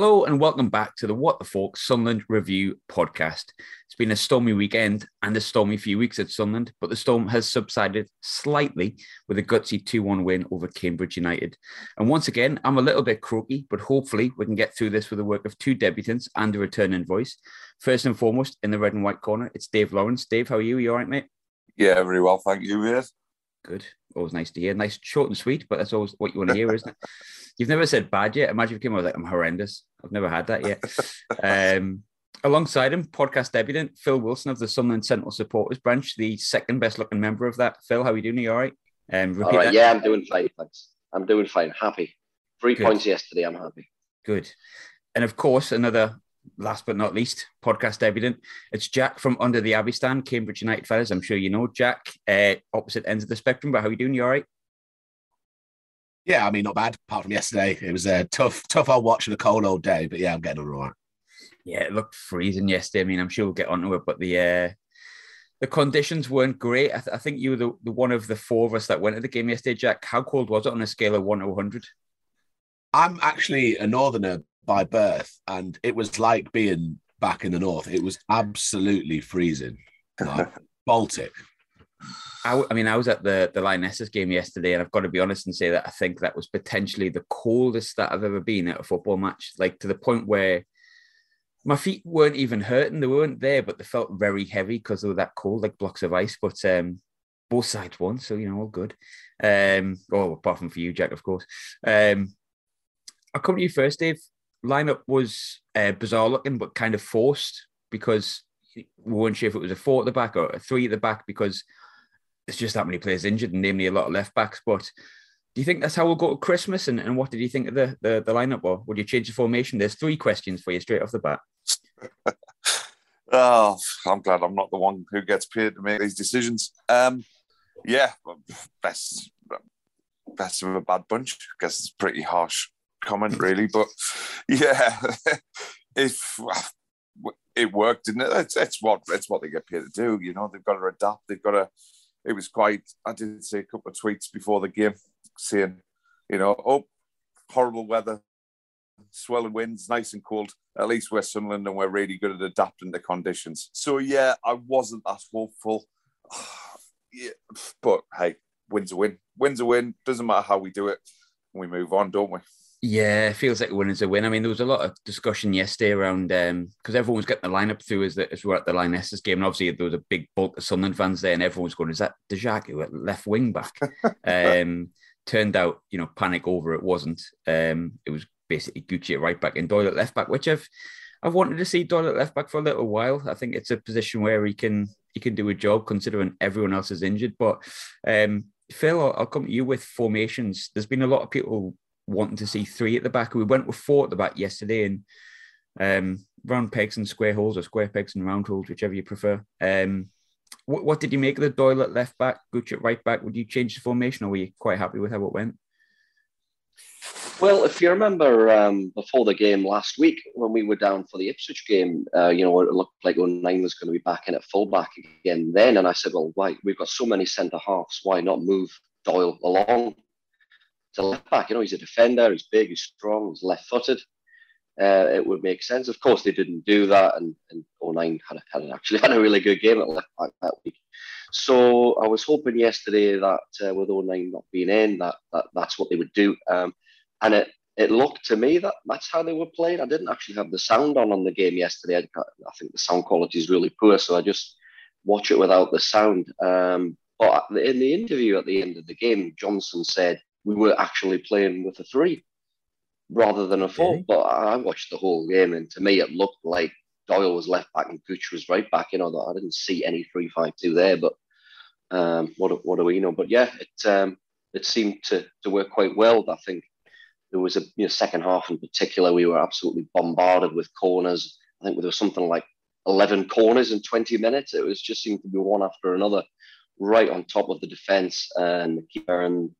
Hello and welcome back to the What the Fork Sunland Review podcast. It's been a stormy weekend and a stormy few weeks at Sunland, but the storm has subsided slightly with a gutsy 2 1 win over Cambridge United. And once again, I'm a little bit croaky, but hopefully we can get through this with the work of two debutants and a returning voice. First and foremost, in the red and white corner, it's Dave Lawrence. Dave, how are you? Are you all right, mate? Yeah, very well. Thank you, mate. Good. Always nice to hear. Nice, short and sweet, but that's always what you want to hear, isn't it? You've never said bad yet. Imagine if you came out like I'm horrendous. I've never had that yet. um, alongside him, podcast debutant Phil Wilson of the Sunderland Central Supporters Branch, the second best looking member of that. Phil, how are you doing? Are you all right? Um, all right. That. Yeah, I'm doing fine. Thanks. I'm doing fine. Happy. Three Good. points yesterday. I'm happy. Good. And of course, another last but not least, podcast debutant. It's Jack from Under the Abbey Stand, Cambridge United fellas. I'm sure you know Jack, uh, opposite ends of the spectrum, but how are you doing? You all right? Yeah, I mean, not bad. Apart from yesterday, it was a tough, tough old watch and a cold old day. But yeah, I'm getting all right. Yeah, it looked freezing yesterday. I mean, I'm sure we'll get onto it, but the uh, the conditions weren't great. I, th- I think you were the, the one of the four of us that went to the game yesterday, Jack. How cold was it on a scale of one to 100? I'm actually a northerner by birth, and it was like being back in the north. It was absolutely freezing, like Baltic. I, I, mean, I was at the the Lionesses game yesterday, and I've got to be honest and say that I think that was potentially the coldest that I've ever been at a football match. Like to the point where my feet weren't even hurting; they weren't there, but they felt very heavy because they were that cold, like blocks of ice. But um, both sides won, so you know, all good. Um, oh, apart from for you, Jack, of course. Um, I'll come to you first, Dave. Lineup was uh, bizarre looking, but kind of forced because we weren't sure if it was a four at the back or a three at the back because there's just that many players injured, and namely a lot of left backs. But do you think that's how we'll go to Christmas? And, and what did you think of the, the, the lineup? Or would you change the formation? There's three questions for you straight off the bat. oh, I'm glad I'm not the one who gets paid to make these decisions. Um, yeah, best best of a bad bunch. I guess it's pretty harsh comment, really. But yeah, if it worked, didn't it? It's, it's what it's what they get paid to do. You know, they've got to adapt. They've got to it was quite. I did say a couple of tweets before the game saying, you know, oh, horrible weather, swelling winds, nice and cold. At least we're Sunderland and we're really good at adapting to conditions. So yeah, I wasn't that hopeful. yeah, but hey, wins a win. Wins a win. Doesn't matter how we do it. We move on, don't we? Yeah, it feels like a win is a win. I mean, there was a lot of discussion yesterday around because um, everyone was getting the lineup through as, the, as we're at the Lionesses game, and obviously there was a big bulk of Sunderland fans there, and everyone was going, "Is that Dajaku at left wing back?" um, turned out, you know, panic over it wasn't. Um, it was basically Gucci at right back and Doyle at left back, which I've I've wanted to see Doyle at left back for a little while. I think it's a position where he can he can do a job considering everyone else is injured. But um, Phil, I'll, I'll come to you with formations. There's been a lot of people wanting to see three at the back. We went with four at the back yesterday, and um, round pegs and square holes, or square pegs and round holes, whichever you prefer. Um, what, what did you make of the Doyle at left back, Gooch at right back? Would you change the formation, or were you quite happy with how it went? Well, if you remember um, before the game last week when we were down for the Ipswich game, uh, you know, it looked like O'Nien was going to be back in at fullback again then. And I said, well, why? We've got so many centre halves. Why not move Doyle along to left back. You know, he's a defender, he's big, he's strong, he's left footed. Uh, it would make sense. Of course, they didn't do that, and, and O'Nien had, a, had actually had a really good game at left back that week. So I was hoping yesterday that uh, with O'Nien not being in, that, that that's what they would do. Um, and it it looked to me that that's how they were playing. I didn't actually have the sound on on the game yesterday. I, I think the sound quality is really poor, so I just watch it without the sound. Um, but in the interview at the end of the game, Johnson said we were actually playing with a three rather than a four. Okay. But I watched the whole game, and to me, it looked like Doyle was left back and Gooch was right back. You know, I didn't see any three-five-two there, but um, what what do we know? But yeah, it um, it seemed to to work quite well. I think there was a you know, second half in particular, we were absolutely bombarded with corners. I think there was something like 11 corners in 20 minutes. It was just seemed to be one after another, right on top of the defense and the keeper and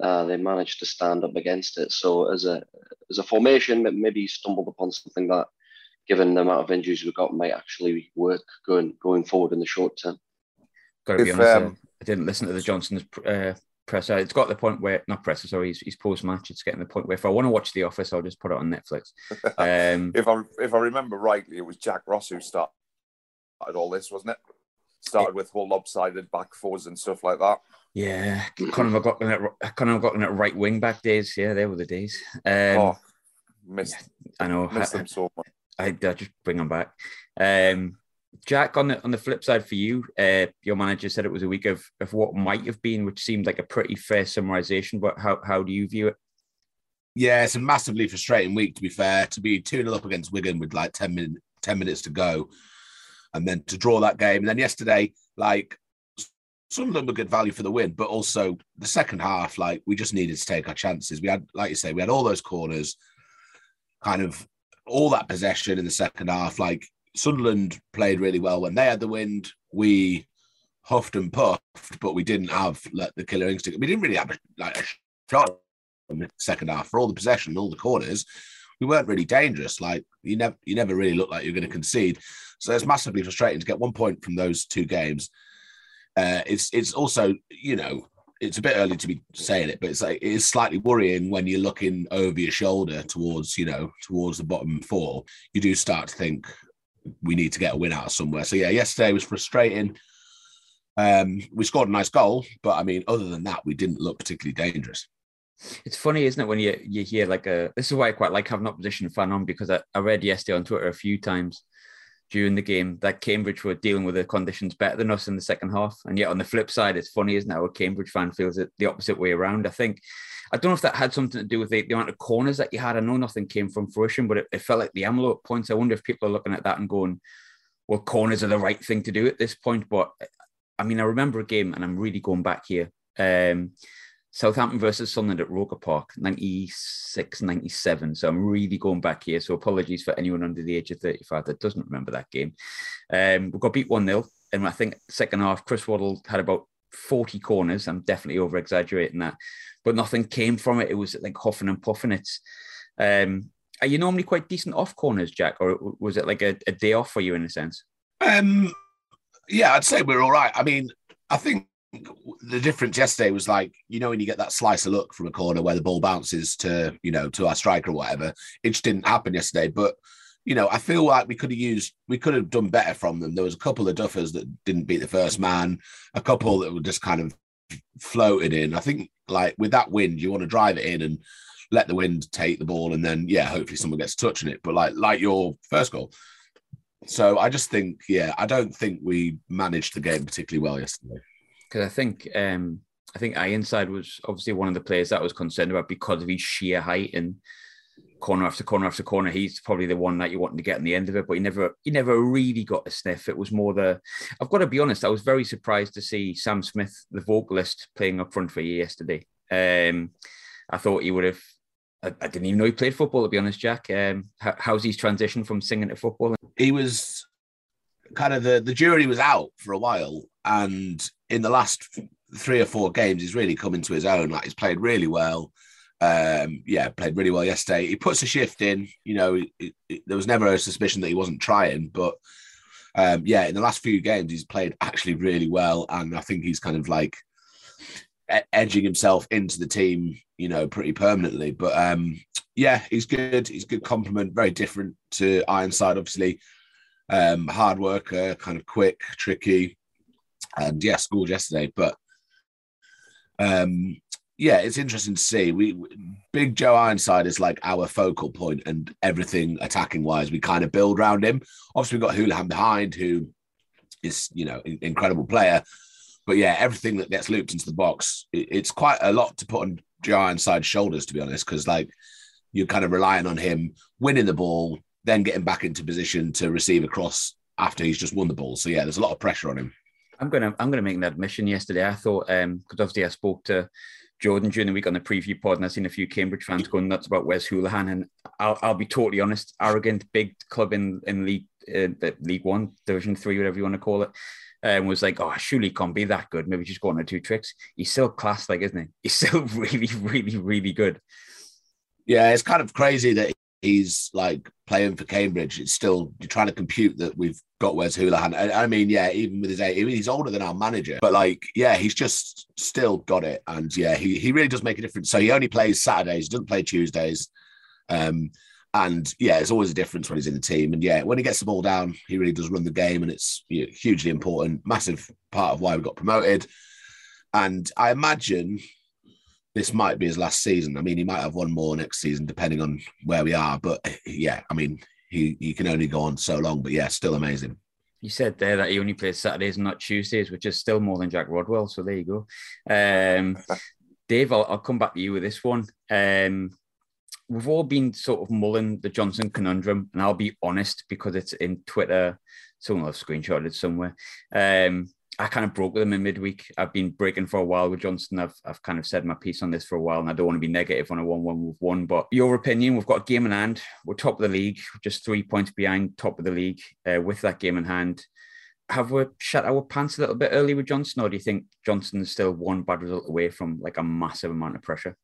uh, they managed to stand up against it. So as a as a formation, maybe stumbled upon something that, given the amount of injuries we've got, might actually work going going forward in the short term. Got to be if, honest, um, I didn't listen to the Johnson's uh, presser. It's got the point where not presser, sorry, he's, he's post match. It's getting the point where if I want to watch The Office, I'll just put it on Netflix. Um, if I if I remember rightly, it was Jack Ross who started all this, wasn't it? Started with whole lopsided back fours and stuff like that. Yeah, Conor McLaughlin at Conor McLaughlin at right wing back days. Yeah, they were the days. Um, oh, missed. I know. Missed them so much. I, I just bring them back. Um, Jack, on the on the flip side for you, uh, your manager said it was a week of, of what might have been, which seemed like a pretty fair summarization. But how, how do you view it? Yeah, it's a massively frustrating week, to be fair. To be 2 0 up against Wigan with like 10, min- 10 minutes to go, and then to draw that game. And then yesterday, like, some of them were good value for the win, but also the second half, like, we just needed to take our chances. We had, like you say, we had all those corners, kind of all that possession in the second half. Like, Sunderland played really well when they had the wind. We huffed and puffed, but we didn't have like the killer instinct. We didn't really have like a shot in the second half for all the possession, all the corners. We weren't really dangerous. Like you never, you never really looked like you're going to concede. So it's massively frustrating to get one point from those two games. Uh, it's it's also you know it's a bit early to be saying it, but it's like it's slightly worrying when you're looking over your shoulder towards you know towards the bottom four. You do start to think, we need to get a win out of somewhere. So yeah, yesterday was frustrating. Um, we scored a nice goal, but I mean, other than that, we didn't look particularly dangerous. It's funny, isn't it, when you you hear like a this is why I quite like having opposition fan on because I, I read yesterday on Twitter a few times during the game that Cambridge were dealing with the conditions better than us in the second half. And yet on the flip side, it's funny, isn't it? How a Cambridge fan feels it the opposite way around. I think I don't know if that had something to do with the, the amount of corners that you had. I know nothing came from fruition, but it, it felt like the envelope points. I wonder if people are looking at that and going, well, corners are the right thing to do at this point. But I mean, I remember a game, and I'm really going back here. Um, Southampton versus Sunderland at Roker Park, 96, 97. So I'm really going back here. So apologies for anyone under the age of 35 that doesn't remember that game. Um, we got beat 1 0. And I think second half, Chris Waddle had about 40 corners. I'm definitely over exaggerating that but nothing came from it. It was like huffing and puffing. It's um, are you normally quite decent off corners, Jack, or was it like a, a day off for you in a sense? Um, yeah, I'd say we're all right. I mean, I think the difference yesterday was like you know when you get that slice of luck from a corner where the ball bounces to you know to our striker or whatever. It just didn't happen yesterday, but. You know, I feel like we could have used, we could have done better from them. There was a couple of duffers that didn't beat the first man, a couple that were just kind of floated in. I think like with that wind, you want to drive it in and let the wind take the ball, and then yeah, hopefully someone gets touching it. But like like your first goal. So I just think, yeah, I don't think we managed the game particularly well yesterday. Because I think um I think Ironside was obviously one of the players that I was concerned about because of his sheer height and corner after corner after corner. He's probably the one that you want to get in the end of it, but he never he never really got a sniff. It was more the I've got to be honest, I was very surprised to see Sam Smith, the vocalist, playing up front for you yesterday. Um, I thought he would have I, I, didn't even know he played football, to be honest, Jack. Um, how, how's his transition from singing to football? He was kind of the, the jury was out for a while. And in the last three or four games, he's really come into his own. Like he's played really well. Um, yeah, played really well yesterday. He puts a shift in. You know, there was never a suspicion that he wasn't trying, but um, yeah, in the last few games, he's played actually really well, and I think he's kind of like edging himself into the team, you know, pretty permanently. But um, yeah, he's good. He's good compliment. Very different to Ironside, obviously. Um, hard worker, kind of quick, tricky, and yeah, scored yesterday. But um, yeah, it's interesting to see. We Big Joe Ironside is like our focal point, and everything attacking wise, we kind of build around him. Obviously, we've got Hoolahan behind, who is you know incredible player. But yeah, everything that gets looped into the box, it, it's quite a lot to put on Joe Ironside's shoulders, to be honest, because like you're kind of relying on him winning the ball, then getting back into position to receive a cross after he's just won the ball. So yeah, there's a lot of pressure on him. I'm gonna I'm gonna make an admission. Yesterday, I thought um because obviously I spoke to Jordan during the week on the preview pod, and I've seen a few Cambridge fans going nuts about Wes Hoolahan. And I'll, I'll be totally honest, arrogant, big club in in League uh, League One, Division Three, whatever you want to call it, and um, was like, oh, surely can't be that good. Maybe just go on the two tricks. He's still class, like, isn't he? He's still really, really, really good. Yeah, it's kind of crazy that he's like playing for Cambridge, it's still you're trying to compute that we've got Wes Hoolahan. And I mean, yeah, even with his age, I mean, he's older than our manager, but like, yeah, he's just still got it. And yeah, he, he really does make a difference. So he only plays Saturdays, doesn't play Tuesdays. Um, and yeah, it's always a difference when he's in the team. And yeah, when he gets the ball down, he really does run the game, and it's you know, hugely important, massive part of why we got promoted. And I imagine this might be his last season. I mean, he might have one more next season, depending on where we are. But yeah, I mean, he, he can only go on so long. But yeah, still amazing. You said there that he only plays Saturdays and not Tuesdays, which is still more than Jack Rodwell. So there you go. Um, Dave, I'll, I'll, come back to you with this one. Um, we've all been sort of mulling the Johnson conundrum, and I'll be honest because it's in Twitter. Someone will have screenshotted somewhere. Um, I kind of broke with him in midweek. I've been breaking for a while with Johnson. I've, I've kind of said my piece on this for a while, and I don't want to be negative on a 1 1 with one. But your opinion, we've got a game in hand. We're top of the league, just three points behind top of the league uh, with that game in hand. Have we shut our pants a little bit early with Johnson, or do you think Johnson's still one bad result away from like a massive amount of pressure?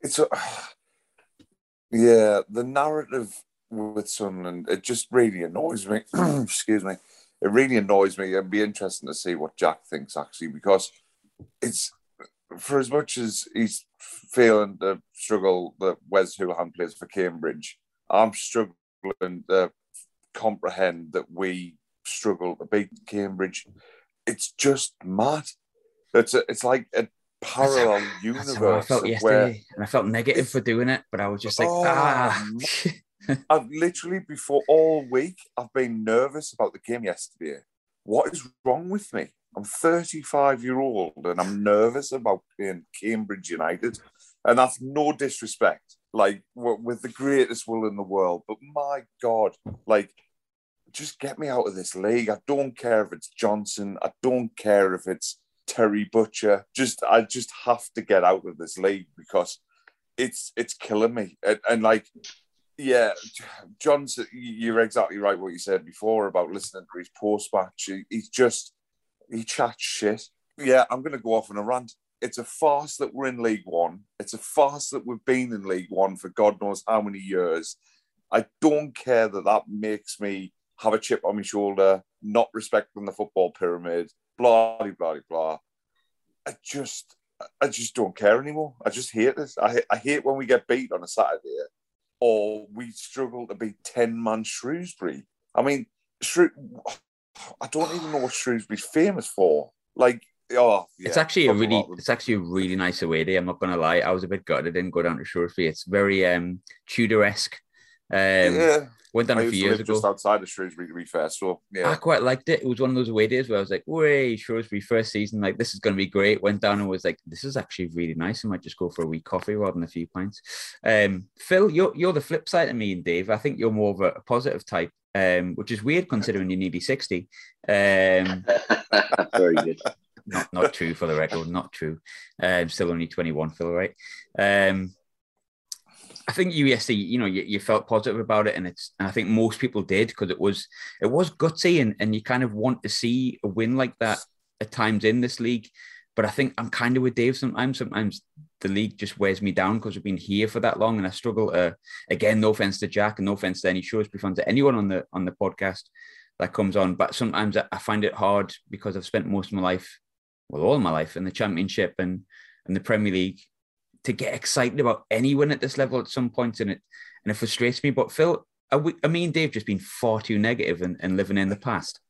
It's a, yeah, the narrative with Sunderland, it just really annoys me. Excuse me it really annoys me. It'd be interesting to see what Jack thinks actually, because it's for as much as he's feeling the struggle that Wes Hoolahan plays for Cambridge, I'm struggling to comprehend that we struggle to beat Cambridge. It's just mad. It's a, it's like a parallel that's universe. I felt yesterday, and I felt negative for doing it, but I was just like, oh, ah. I've literally before all week I've been nervous about the game yesterday. What is wrong with me? I'm 35 year old and I'm nervous about playing Cambridge United, and that's no disrespect. Like with the greatest will in the world, but my God, like just get me out of this league. I don't care if it's Johnson. I don't care if it's Terry Butcher. Just I just have to get out of this league because it's it's killing me. And, and like yeah, John's. You're exactly right. What you said before about listening to his post match. He's just he chats shit. Yeah, I'm going to go off on a rant. It's a farce that we're in League One. It's a farce that we've been in League One for God knows how many years. I don't care that that makes me have a chip on my shoulder, not respecting the football pyramid, blah blah blah blah. I just, I just don't care anymore. I just hate this. I, I hate when we get beat on a Saturday or we struggle to beat 10 man Shrewsbury. I mean, Shrew- I don't even know what Shrewsbury's famous for. Like, oh, yeah, it's actually a really, it's actually a really nice away day. I'm not gonna lie. I was a bit gutted. I didn't go down to Shrewsbury. It's very um Tudor esque. Um, yeah. Went down I a few years ago. Just outside of Shrewsbury, to be fair. So yeah, I quite liked it. It was one of those away days where I was like, "Way Shrewsbury first season, like this is going to be great." Went down and was like, "This is actually really nice." I might just go for a wee coffee rather than a few pints. Um, Phil, you're you're the flip side of me and Dave. I think you're more of a, a positive type, um, which is weird considering you're nearly sixty. Um, Very good. Not not true for the record. Not true. Um, still only twenty one, Phil. Right. Um, I think USC, you know, you, you, felt positive about it, and it's, and I think most people did because it was, it was gutsy, and and you kind of want to see a win like that at times in this league. But I think I'm kind of with Dave sometimes. Sometimes the league just wears me down because we've been here for that long, and I struggle. To, again, no offense to Jack, and no offense to any Shrewsbury fans, to anyone on the on the podcast that comes on. But sometimes I find it hard because I've spent most of my life, well, all my life in the Championship and and the Premier League, to get excited about anyone at this level at some point, and it and it frustrates me. But Phil, are we, I mean, Dave just been far too negative and, and living in the past.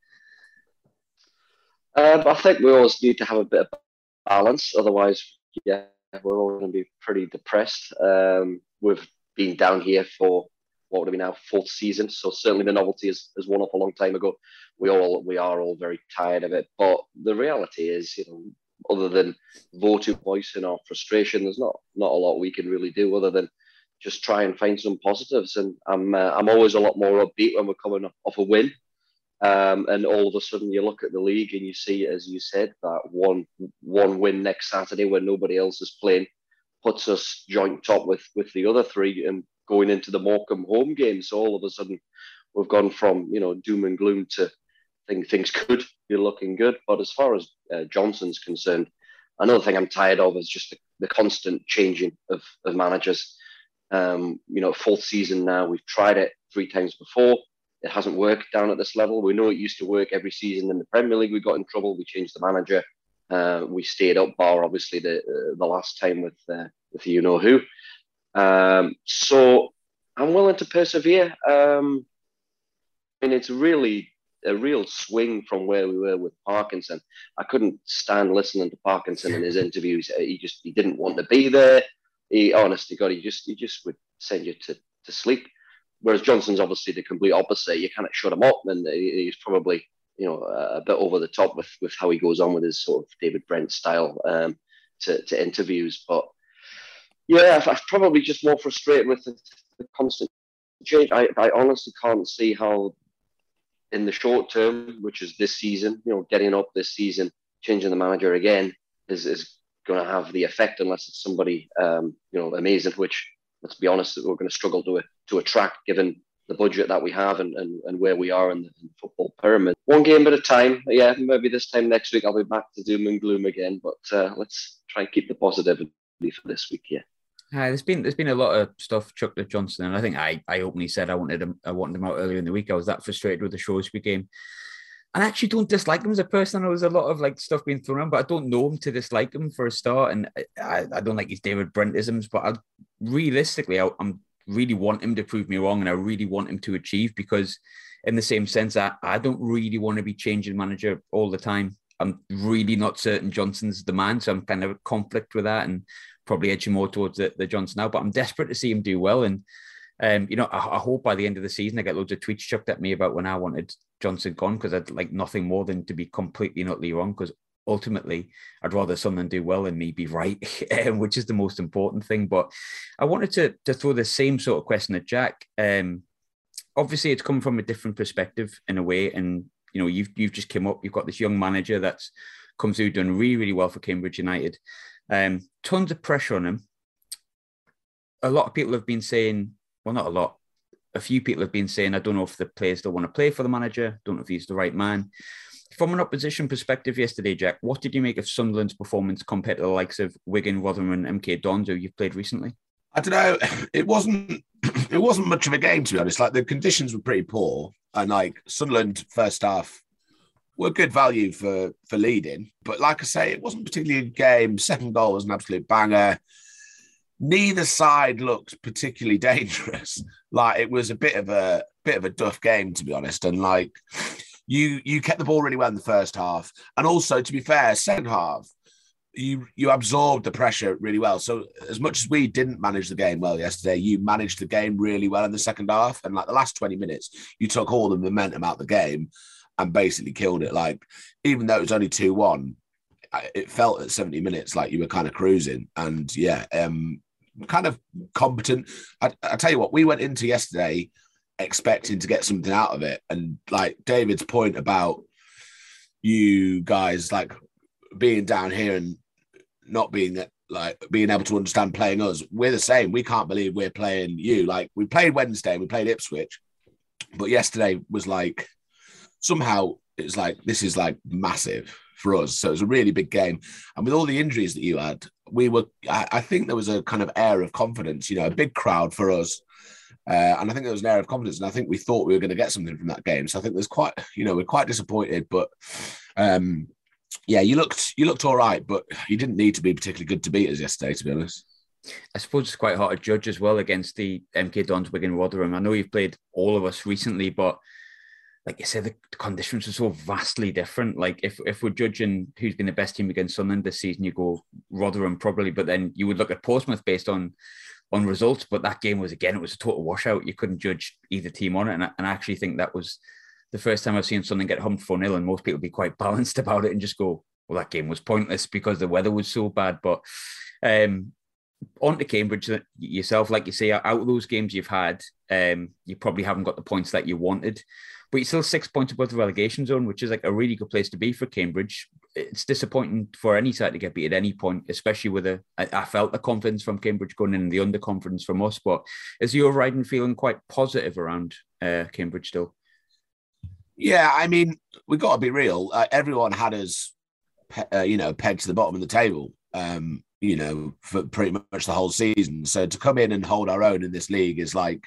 Um, I think we always need to have a bit of balance. Otherwise, yeah, we're all going to be pretty depressed. Um, we've been down here for what would have been our fourth season, so certainly the novelty has, has worn off a long time ago. We all we are all very tired of it, but the reality is, you know, other than voting voicing our frustration, there's not not a lot we can really do other than just try and find some positives. And I'm uh, I'm always a lot more upbeat when we're coming off a win. Um, and all of a sudden, you look at the league and you see, as you said, that one one win next Saturday when nobody else is playing puts us joint top with with the other three and going into the Morecambe home game. So all of a sudden, we've gone from you know doom and gloom to think things could be looking good. But as far as uh, Johnson's concerned, another thing I'm tired of is just the, the constant changing of, of managers. Um, you know, fourth season now. We've tried it three times before. It hasn't worked down at this level. We know it used to work every season in the Premier League. We got in trouble. We changed the manager. Uh, we stayed up, bar obviously the uh, the last time with uh, with you know who. Um, so I'm willing to persevere. Um, and it's really a real swing from where we were with Parkinson. I couldn't stand listening to Parkinson in his interviews. He just he didn't want to be there. He honestly God, he just he just would send you to, to sleep. Whereas Johnson's obviously the complete opposite. You kind of shut him up, and he's probably you know a bit over the top with with how he goes on with his sort of David Brent style um, to to interviews. But yeah, I'm probably just more frustrated with the, the constant change. I, I honestly can't see how in the short term, which is this season, you know, getting up this season, changing the manager again is, is going to have the effect unless it's somebody, um, you know, amazing, which let's be honest, we're going to struggle to, to attract given the budget that we have and, and, and where we are in the, in the football pyramid. One game at a time. Yeah, maybe this time next week I'll be back to doom and gloom again, but uh, let's try and keep the positivity for this week. Yeah. Hi, there's been there's been a lot of stuff chucked at Johnson, and I think I I openly said I wanted him I wanted him out earlier in the week. I was that frustrated with the Shrewsbury game. And I actually don't dislike him as a person. I know there's a lot of like stuff being thrown around, but I don't know him to dislike him for a start. And I, I don't like his David Brentisms, but I realistically I, am really want him to prove me wrong, and I really want him to achieve because, in the same sense, I, I don't really want to be changing manager all the time. I'm really not certain Johnson's the man, so I'm kind of conflict with that. And probably edging more towards the, the Johnson now. But I'm desperate to see him do well. And um, you know, I, I, hope by the end of the season I get loads of tweets chucked at me about when I wanted Johnson gone because I'd like nothing more than to be completely and utterly wrong. Because ultimately, I'd rather someone do well and me be right, um, which is the most important thing. But I wanted to to throw the same sort of question at Jack. Um, obviously, it's come from a different perspective in a way, and you know, you've you've just come up. You've got this young manager that's come through, done really really well for Cambridge United. Um, tons of pressure on him. A lot of people have been saying, well, not a lot. A few people have been saying, I don't know if the players don't want to play for the manager. Don't know if he's the right man. From an opposition perspective, yesterday, Jack, what did you make of Sunderland's performance compared to the likes of Wigan, Rotherham, and MK Dons, who you've played recently? I don't know. It wasn't. It wasn't much of a game to be honest. Like the conditions were pretty poor, and like Sunderland first half were good value for for leading. But like I say, it wasn't particularly a game. Second goal was an absolute banger. Neither side looked particularly dangerous. Like it was a bit of a bit of a duff game, to be honest. And like you you kept the ball really well in the first half. And also, to be fair, second half, you you absorbed the pressure really well. So as much as we didn't manage the game well yesterday, you managed the game really well in the second half. And like the last 20 minutes, you took all the momentum out the game and basically killed it. Like, even though it was only 2 1, it felt at 70 minutes like you were kind of cruising. And yeah, um, kind of competent. I, I tell you what, we went into yesterday expecting to get something out of it. And like David's point about you guys like being down here and not being like being able to understand playing us, we're the same. We can't believe we're playing you. Like we played Wednesday, we played Ipswich, but yesterday was like somehow it's like this is like massive for us. So it was a really big game. And with all the injuries that you had, we were, I, I think there was a kind of air of confidence, you know, a big crowd for us. Uh, and I think there was an air of confidence. And I think we thought we were going to get something from that game. So I think there's quite, you know, we're quite disappointed. But um, yeah, you looked, you looked all right, but you didn't need to be particularly good to beat us yesterday, to be honest. I suppose it's quite hard to judge as well against the MK Dons, Wigan, Rotherham. I know you've played all of us recently, but like you said, the, conditions are so vastly different. Like if if we're judging who's been the best team against Sunderland this season, you go Rotherham probably, but then you would look at Portsmouth based on on results. But that game was again, it was a total washout. You couldn't judge either team on it, and I, and I actually think that was the first time I've seen something get humped for nil, and most people be quite balanced about it and just go, well, that game was pointless because the weather was so bad. But um, on to Cambridge yourself, like you say, out of those games you've had, um, you probably haven't got the points that you wanted but you're still six points above the relegation zone, which is like a really good place to be for Cambridge. It's disappointing for any side to get beat at any point, especially with a. I, I felt the confidence from Cambridge going in the underconfidence from us. But is your riding feeling quite positive around uh, Cambridge still? Yeah, I mean, we've got to be real. Uh, everyone had us, uh, you know, pegged to the bottom of the table. Um, you know, for pretty much the whole season. So to come in and hold our own in this league is like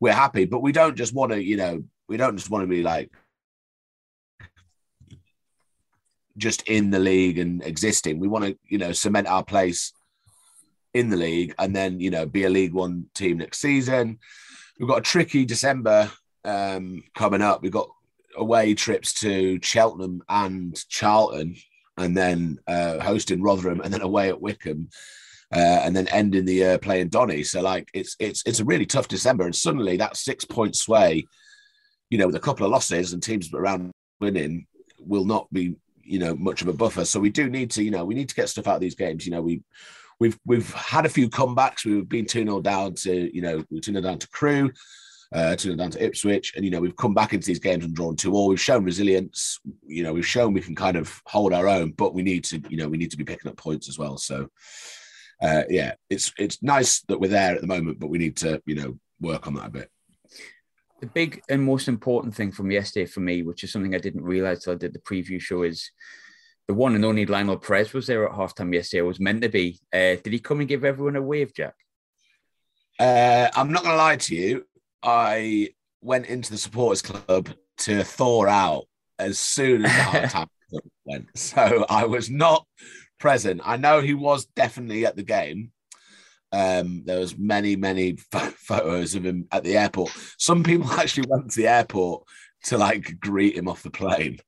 we're happy, but we don't just want to, you know, we don't just want to be like just in the league and existing. We want to, you know, cement our place in the league and then, you know, be a League One team next season. We've got a tricky December um, coming up. We've got away trips to Cheltenham and Charlton, and then uh, hosting Rotherham, and then away at Wycombe, uh, and then ending the year playing Donny. So like it's it's it's a really tough December, and suddenly that six point sway, you know, with a couple of losses and teams around winning, will not be you know much of a buffer. So we do need to you know we need to get stuff out of these games. You know we. We've we've had a few comebacks. We've been 2 0 down to, you know, we 2 0 down to Crewe, uh, to down to Ipswich. And, you know, we've come back into these games and drawn two all. We've shown resilience. You know, we've shown we can kind of hold our own, but we need to, you know, we need to be picking up points as well. So, uh, yeah, it's it's nice that we're there at the moment, but we need to, you know, work on that a bit. The big and most important thing from yesterday for me, which is something I didn't realize till I did the preview show, is the one and only Lionel Perez was there at halftime yesterday. I was meant to be. Uh, did he come and give everyone a wave, Jack? Uh, I'm not going to lie to you. I went into the supporters club to thaw out as soon as the halftime went. So I was not present. I know he was definitely at the game. Um, there was many, many photos of him at the airport. Some people actually went to the airport to like greet him off the plane.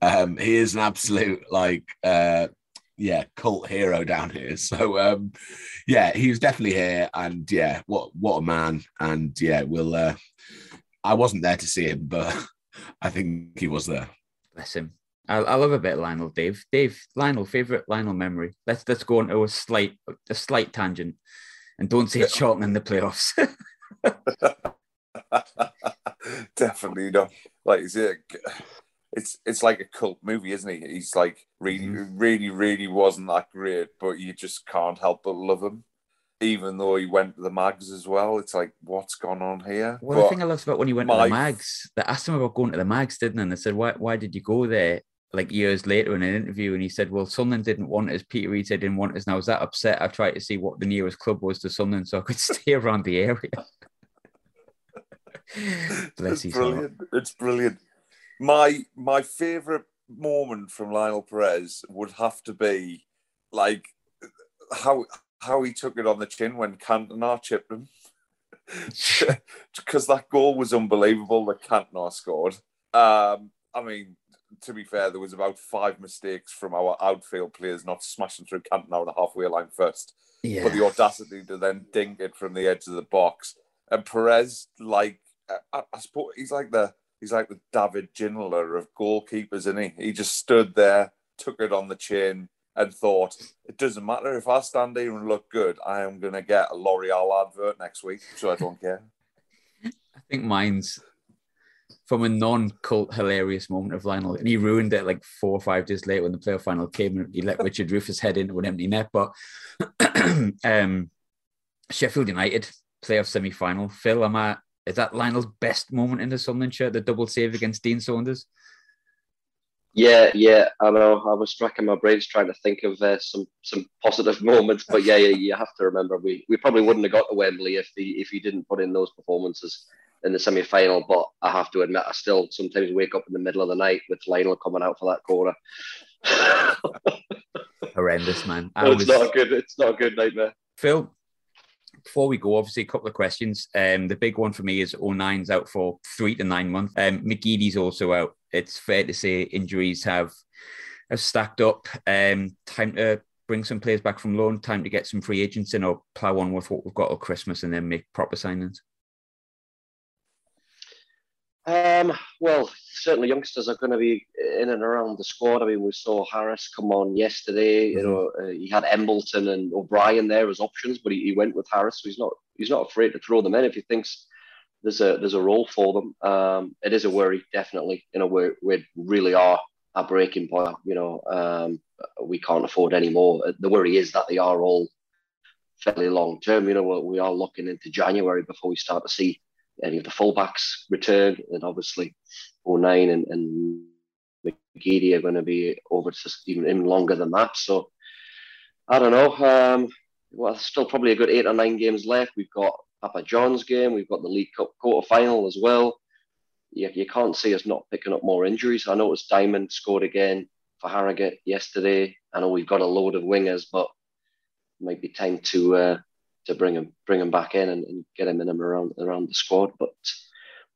Um, he is an absolute like uh, yeah, cult hero down here. So um, yeah, he was definitely here, and yeah, what what a man, and yeah, we'll. Uh, I wasn't there to see him, but I think he was there. Bless him. I, I love a bit of Lionel, Dave. Dave, Lionel, favorite Lionel memory. Let's let's go into a slight a slight tangent, and don't say it's Charlton in the playoffs. Definitely not. Like, is it? it's it's like a cult movie, isn't he? He's like really, mm-hmm. really, really wasn't that great, but you just can't help but love him. Even though he went to the mags as well, it's like, what's gone on here? Well, but the thing I loved about when he went my... to the mags, they asked him about going to the mags, didn't they? And they said, why, why did you go there? Like years later in an interview, and he said, "Well, Sunderland didn't want us. Peter Reid said didn't want us, and I was that upset. I tried to see what the nearest club was to Sunderland, so I could stay around the area." Bless it's brilliant. Heart. It's brilliant my my favorite moment from Lionel Perez would have to be like how how he took it on the chin when Cantona chipped him. Because that goal was unbelievable that Cantona scored. Um, I mean, to be fair, there was about five mistakes from our outfield players not smashing through Cantona on the halfway line first. Yeah. But the audacity to then dink it from the edge of the box. And Perez, like, I, I suppose he's like the he's like the David Ginola of goalkeepers, isn't he? He just stood there, took it on the chin, and thought, it doesn't matter if I stand here and look good, I am going to get a L'Oreal advert next week, so I don't care. I think mine's from a non-cult hilarious moment of Lionel, and he ruined it like four or five days later when the playoff final came and he let Richard Rufus head into an empty net. But um, Sheffield United playoff semi-final. Phil, am I is that Lionel's best moment in the Sunderland shirt, the double save against Dean Saunders? Yeah, yeah, I know. I was racking my brains trying to think of uh, some some positive moments, but yeah, yeah, you have to remember we, we probably wouldn't have got to Wembley if he if he didn't put in those performances in the semi final. But I have to admit, I still sometimes wake up in the middle of the night with Lionel coming out for that corner. Horrendous, man. No, it's was... not a good. It's not a good nightmare. Phil, before we go, obviously, a couple of questions. Um, the big one for me is O'Nien's out for three to nine months. Um, McGeady's also out. It's fair to say injuries have have stacked up. Um, time to bring some players back from loan. Time to get some free agents in, or plow on with what we've got at Christmas, and then make proper signings. Um, well, certainly youngsters are going to be in and around the squad. I mean, we saw Harris come on yesterday. Mm-hmm. You know, uh, he had Embleton and O'Brien there as options, but he, he, went with Harris. So he's not he's not afraid to throw them in if he thinks there's a there's a role for them. Um, it is a worry, definitely. You know, we we really are a breaking point. You know, um, we can't afford any more. The worry is that they are all fairly long term. You know, we are looking into January before we start to see any of the fullbacks return, and obviously O'Nien and, and McGeady are going to be over to even, even longer than that. So I don't know. Um, well, still probably a good eight or nine games left. We've got Papa John's game. We've got the League Cup quarter final as well. You, you can't see us not picking up more injuries. I noticed Diamond scored again for Harrogate yesterday. I know we've got a load of wingers, but it might be time to uh, to bring him bring him back in and, and get him in and around around the squad. But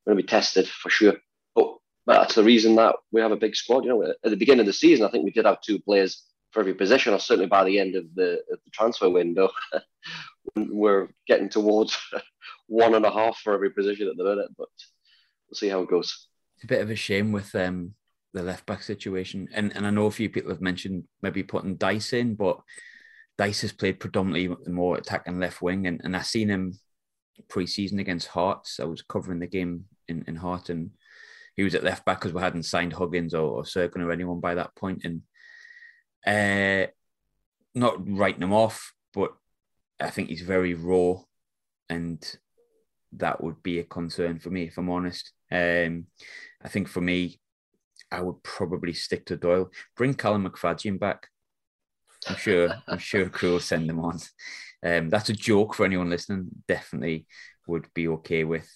we're going to be tested for sure. But, but that's the reason that we have a big squad. You know, at the beginning of the season, I think we did have two players for every position, or certainly by the end of the, of the transfer window, we're getting towards one and a half for every position at the minute. But we'll see how it goes. It's a bit of a shame with um, the left back situation, and and I know a few people have mentioned maybe putting Dice in, but Dice has played predominantly more attack and left wing, and, and I seen him pre-season against Hearts. I was covering the game in, in Hart, and he was at left back because we hadn't signed Huggins or, or Cirkin or anyone by that point, and uh, not writing him off, but I think he's very raw, and that would be a concern for me if I'm honest. Um, I think for me, I would probably stick to Doyle. Bring Callum McFadzean back. I'm sure. I'm sure Crewe will send them on. Um, that's a joke for anyone listening. Definitely would be okay with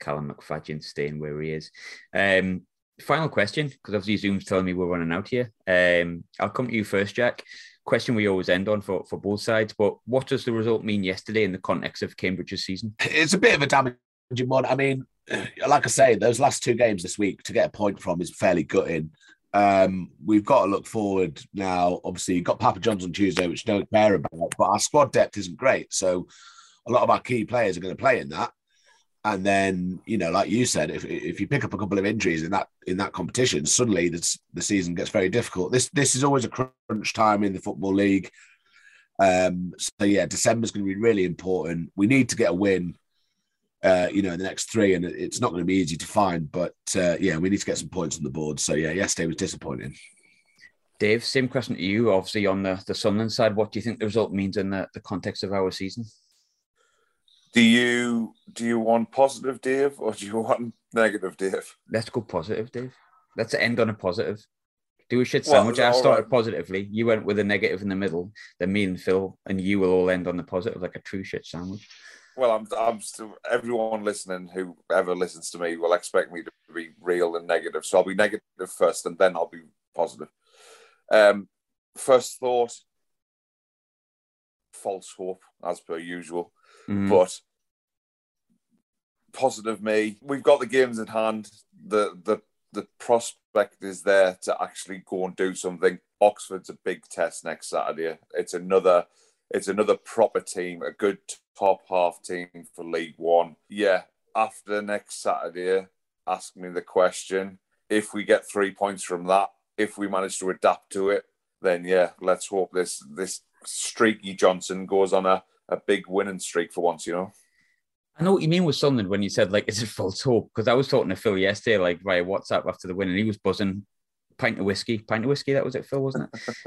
Callum McFadzean staying where he is. Um, final question, because obviously Zoom's telling me we're running out here. Um, I'll come to you first, Jack. Question we always end on for, for both sides, but what does the result mean yesterday in the context of Cambridge's season? It's a bit of a damaging one. I mean, like I say, those last two games this week to get a point from is fairly gutting. Um, we've got to look forward now. Obviously, you've got Papa John's on Tuesday, which don't care about, but our squad depth isn't great. So a lot of our key players are going to play in that. And then, you know, like you said, if if you pick up a couple of injuries in that in that competition, suddenly the, the season gets very difficult. This this is always a crunch time in the football league. Um, so yeah, December's going to be really important. We need to get a win uh, you know, in the next three, and it's not going to be easy to find. But uh, yeah, we need to get some points on the board. So yeah, yesterday was disappointing. Dave, same question to you. Obviously, on the the Sunderland side, what do you think the result means in the, the context of our season? Do you do you want positive, Dave, or do you want negative, Dave? Let's go positive, Dave. Let's end on a positive. Do a shit sandwich. Well, I started right. positively. You went with a negative in the middle. Then me and Phil and you will all end on the positive, like a true shit sandwich well, I'm, I'm still, everyone listening who ever listens to me will expect me to be real and negative. So I'll be negative first and then I'll be positive. Um, first thought, false hope as per usual, mm. but positive me. We've got the games in hand. The, the, the prospect is there to actually go and do something. Oxford's a big test next Saturday. It's another, it's another proper team, a good top half team for League One. Yeah, after next Saturday, ask me the question. If we get three points from that, if we manage to adapt to it, then yeah, let's hope this this streaky Johnson goes on a, a big winning streak for once, you know. I know what you mean with Sunderland when you said like it's a false hope because I was talking to Phil yesterday, like via WhatsApp after the win, and he was buzzing pint of whiskey, pint of whiskey. That was it, Phil, wasn't it?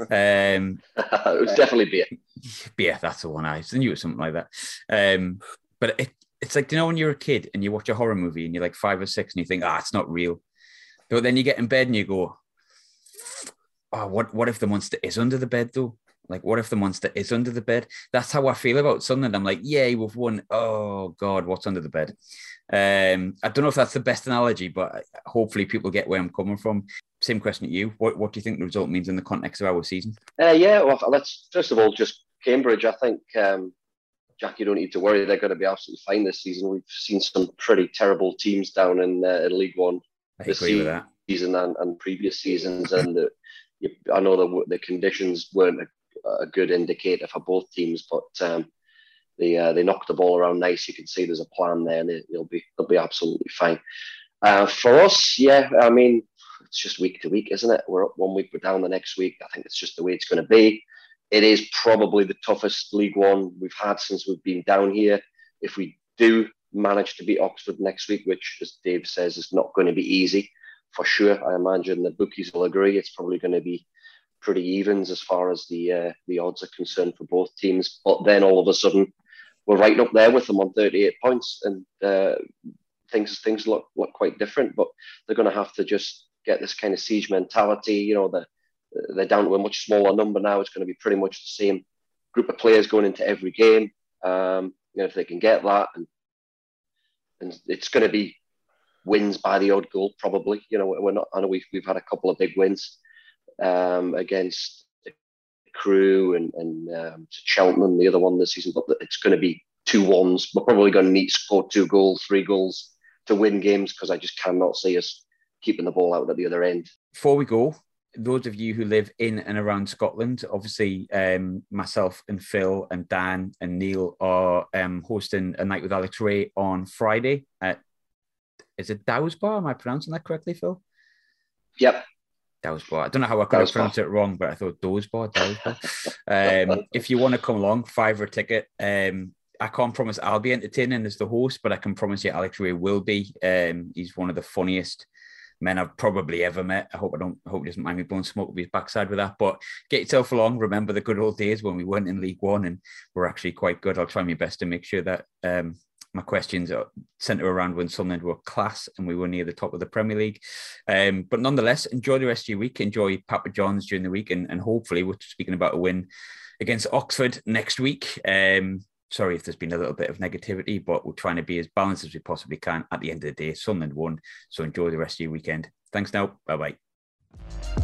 Um, it was definitely beer. Beer, that's the one I knew it was something like that. Um, but it, it's like you know when you're a kid and you watch a horror movie and you're like five or six and you think, ah, it's not real. But then you get in bed and you go, oh, what what if the monster is under the bed though? Like, what if the monster is under the bed? That's how I feel about something. I'm like, yay, we've won. Oh God, what's under the bed? Um, I don't know if that's the best analogy, but hopefully people get where I'm coming from. Same question to you. What what do you think the result means in the context of our season? Uh, yeah, well, let's first of all just Cambridge. I think um, Jack, you don't need to worry. They're going to be absolutely fine this season. We've seen some pretty terrible teams down in, uh, in League One I this season, season and, and previous seasons, and the, I know the the conditions weren't a, a, good indicator for both teams, but um, they uh, they knocked the ball around nice. You can see there's a plan there, and they, will be they'll be absolutely fine. Uh, for us, yeah, I mean, it's just week to week, isn't it? We're up one week, we're down the next week. I think it's just the way it's going to be. It is probably the toughest League One we've had since we've been down here. If we do manage to beat Oxford next week, which, as Dave says, is not going to be easy for sure. I imagine the bookies will agree. It's probably going to be pretty evens as far as the uh, the odds are concerned for both teams. But then all of a sudden, we're right up there with them on 38 points, and uh, things things look look quite different. But they're going to have to just get this kind of siege mentality. You know, the they're down to a much smaller number now. It's going to be pretty much the same group of players going into every game. Um, you know, if they can get that, and and it's going to be wins by the odd goal, probably. You know, we're not. I know we've we've had a couple of big wins um, against Crewe and and um, Cheltenham, the other one this season, but it's going to be two ones. We're probably going to need to score two goals, three goals to win games because I just cannot see us keeping the ball out at the other end. Before we go, those of you who live in and around Scotland, obviously um, myself and Phil and Dan and Neil are um, hosting a night with Alex Rae on Friday at is it Dow's Bar? Am I pronouncing that correctly, Phil? Yep. Dow's Bar. I don't know how I could have pronounced it wrong, but I thought Dow's Bar. Dow's Bar. um, if you want to come along, five a ticket. Um, I can't promise I'll be entertaining as the host, but I can promise you Alex Rae will be. Um, he's one of the funniest men I've probably ever met. I hope I don't I hope he doesn't mind me blowing smoke with his backside with that. But get yourself along. Remember the good old days when we weren't in League One and we're actually quite good. I'll try my best to make sure that um, my questions are centre around when Sunderland were class and we were near the top of the Premier League. Um, but nonetheless, enjoy the rest of your week. Enjoy Papa John's during the week, and, and hopefully we're speaking about a win against Oxford next week. Um, sorry if there's been a little bit of negativity, but we're trying to be as balanced as we possibly can. At the end of the day, Sunderland won. So enjoy the rest of your weekend. Thanks now. Bye bye.